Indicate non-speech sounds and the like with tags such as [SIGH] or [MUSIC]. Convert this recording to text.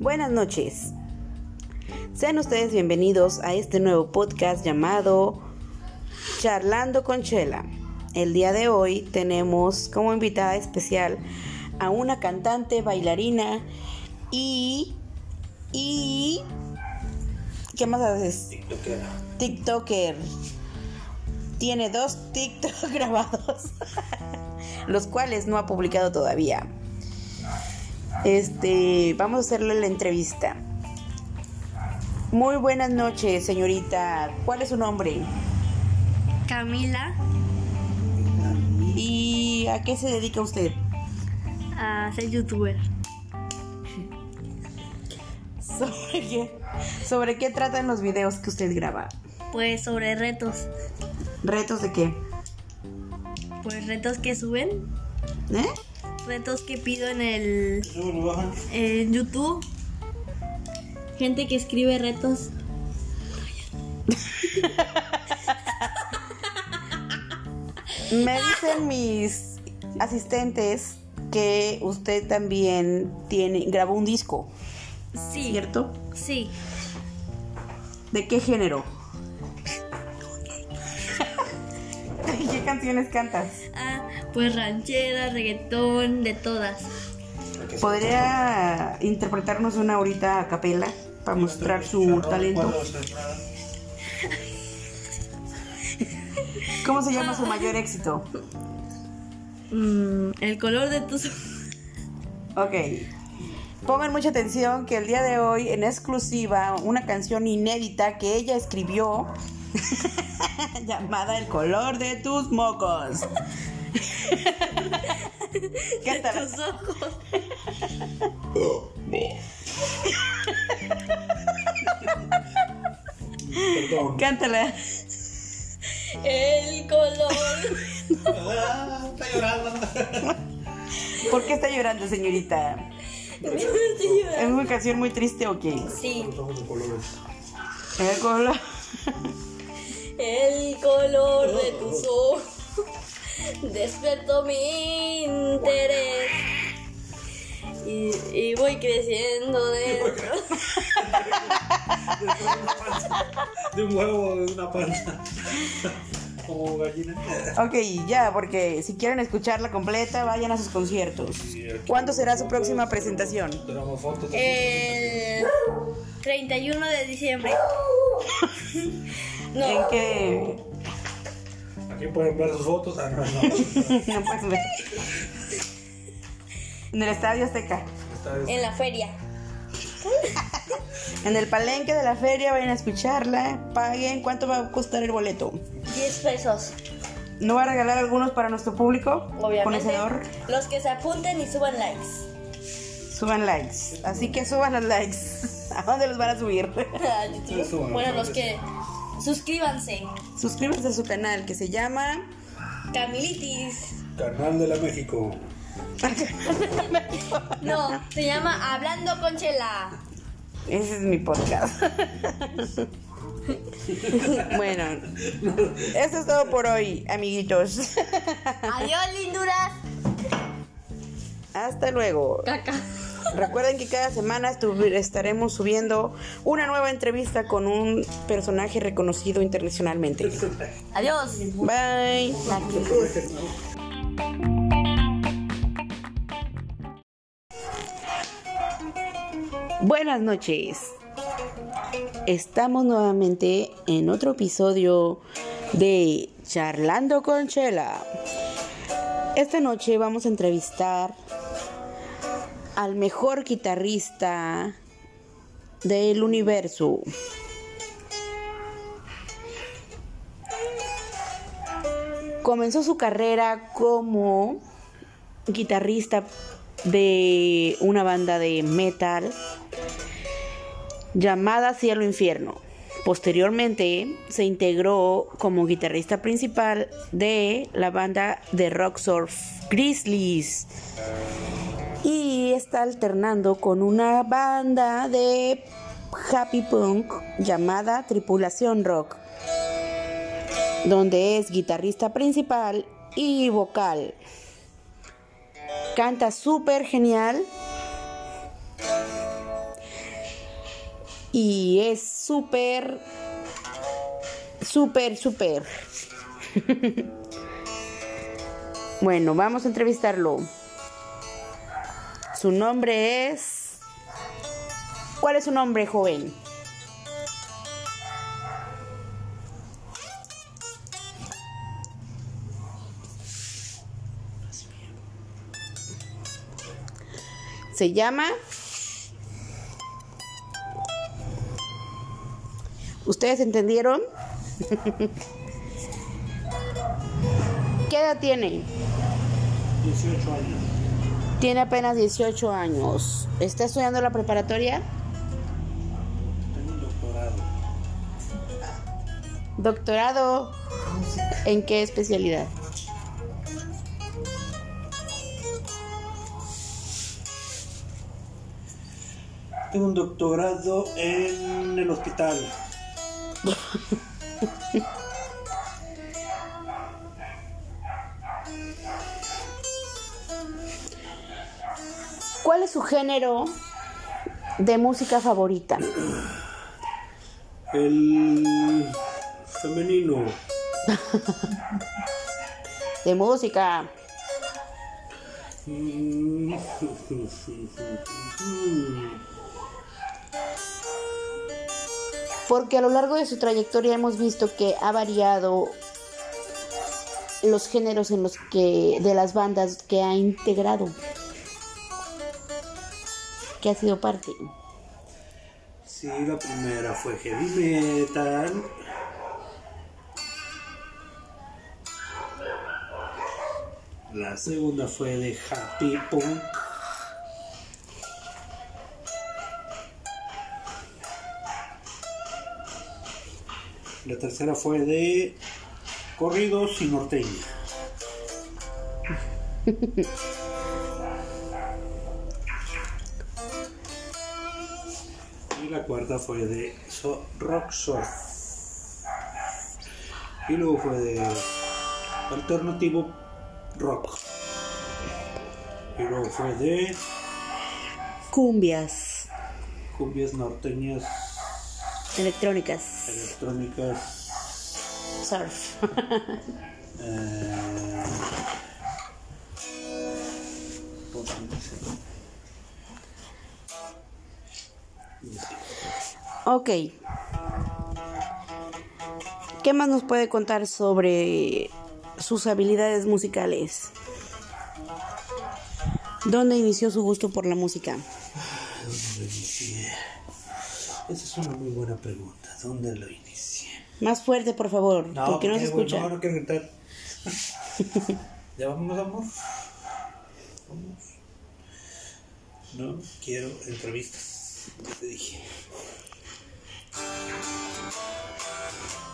Buenas noches. Sean ustedes bienvenidos a este nuevo podcast llamado Charlando con Chela. El día de hoy tenemos como invitada especial a una cantante, bailarina y y ¿qué más haces? TikToker. TikToker. Tiene dos TikTok [LAUGHS] grabados, los cuales no ha publicado todavía. Este, vamos a hacerle la entrevista. Muy buenas noches, señorita. ¿Cuál es su nombre? Camila ¿Y a qué se dedica usted? a ser youtuber. ¿Sobre qué? ¿Sobre qué tratan los videos que usted graba? Pues sobre retos. ¿Retos de qué? Pues retos que suben. ¿Eh? Retos que pido en el en YouTube. Gente que escribe retos. Me dicen mis asistentes que usted también tiene grabó un disco, Sí. ¿cierto? Sí. ¿De qué género? [LAUGHS] ¿Qué canciones cantas? Ah, pues ranchera, reggaetón, de todas. ¿Podría interpretarnos una ahorita a capela para mostrar su talento? [LAUGHS] ¿Cómo se llama su mayor éxito? Mm, el color de tus Ok. Pongan mucha atención que el día de hoy, en exclusiva, una canción inédita que ella escribió [LAUGHS] llamada El color de tus mocos. [LAUGHS] Cántala. tus ojos. Perdón. Cántala. El color. Ah, está llorando. ¿Por qué está llorando, señorita? ¿Es una canción muy triste o qué? Sí. El color. El color de tus ojos despertó mi interés. Y, y voy creciendo dentro. De un huevo, de una panza. Como gallina. Ok, ya, porque si quieren escucharla completa, vayan a sus conciertos. ¿Cuándo será su próxima presentación? Tenemos fotos. El 31 de diciembre. ¿En No, qué? Aquí pueden ver sus fotos. Ah, no, no. [LAUGHS] No puedes ver. En el Estadio Azteca. En la feria. [LAUGHS] En el palenque de la feria, vayan a escucharla. Paguen. ¿Cuánto va a costar el boleto? 10 pesos. ¿No va a regalar algunos para nuestro público? Obviamente. Conocedor. Los que se apunten y suban likes. Suban likes. Así que suban los likes. [LAUGHS] ¿A dónde los van a subir? A YouTube. Sí, suban, Bueno, los que. Suscríbanse. Suscríbanse a su canal que se llama. Camilitis. Canal de la México. [LAUGHS] No, se llama Hablando con Chela. Ese es mi podcast. bueno, eso es todo por hoy, amiguitos. Adiós, linduras. Hasta luego. Caca. Recuerden que cada semana estaremos subiendo una nueva entrevista con un personaje reconocido internacionalmente. Adiós. Bye. Buenas noches. Estamos nuevamente en otro episodio de Charlando con Chela. Esta noche vamos a entrevistar al mejor guitarrista del universo. Comenzó su carrera como guitarrista de una banda de metal llamada Cielo Infierno. Posteriormente se integró como guitarrista principal de la banda de rock surf Grizzlies está alternando con una banda de happy punk llamada Tripulación Rock, donde es guitarrista principal y vocal. Canta súper genial. Y es súper, súper, súper. [LAUGHS] bueno, vamos a entrevistarlo. Su nombre es... ¿Cuál es su nombre, joven? Se llama... ¿Ustedes entendieron? [LAUGHS] ¿Qué edad tiene? 18 años. Tiene apenas 18 años. ¿Está estudiando la preparatoria? Tengo un doctorado. Doctorado. ¿En qué especialidad? Tengo un doctorado en el hospital. [LAUGHS] su género de música favorita? El femenino. [LAUGHS] De música. Porque a lo largo de su trayectoria hemos visto que ha variado los géneros en los que de las bandas que ha integrado. Que ha sido parte. Sí, la primera fue heavy metal. La segunda fue de happy punk. La tercera fue de corridos y norteña. [LAUGHS] cuarta fue de so- rock surf. Y luego fue de alternativo rock. Y luego fue de Cumbias. cumbias norteñas Electrónicas. electrónicas. Surf. [LAUGHS] eh, ¿cómo se dice? Ok. ¿Qué más nos puede contar sobre sus habilidades musicales? ¿Dónde inició su gusto por la música? ¿Dónde lo inicié? Esa es una muy buena pregunta. ¿Dónde lo inicié? Más fuerte, por favor, porque no se escucha. No, no quiero gritar. [LAUGHS] ¿Ya vamos, amor? Vamos. No quiero entrevistas. Ya te dije. Thank you.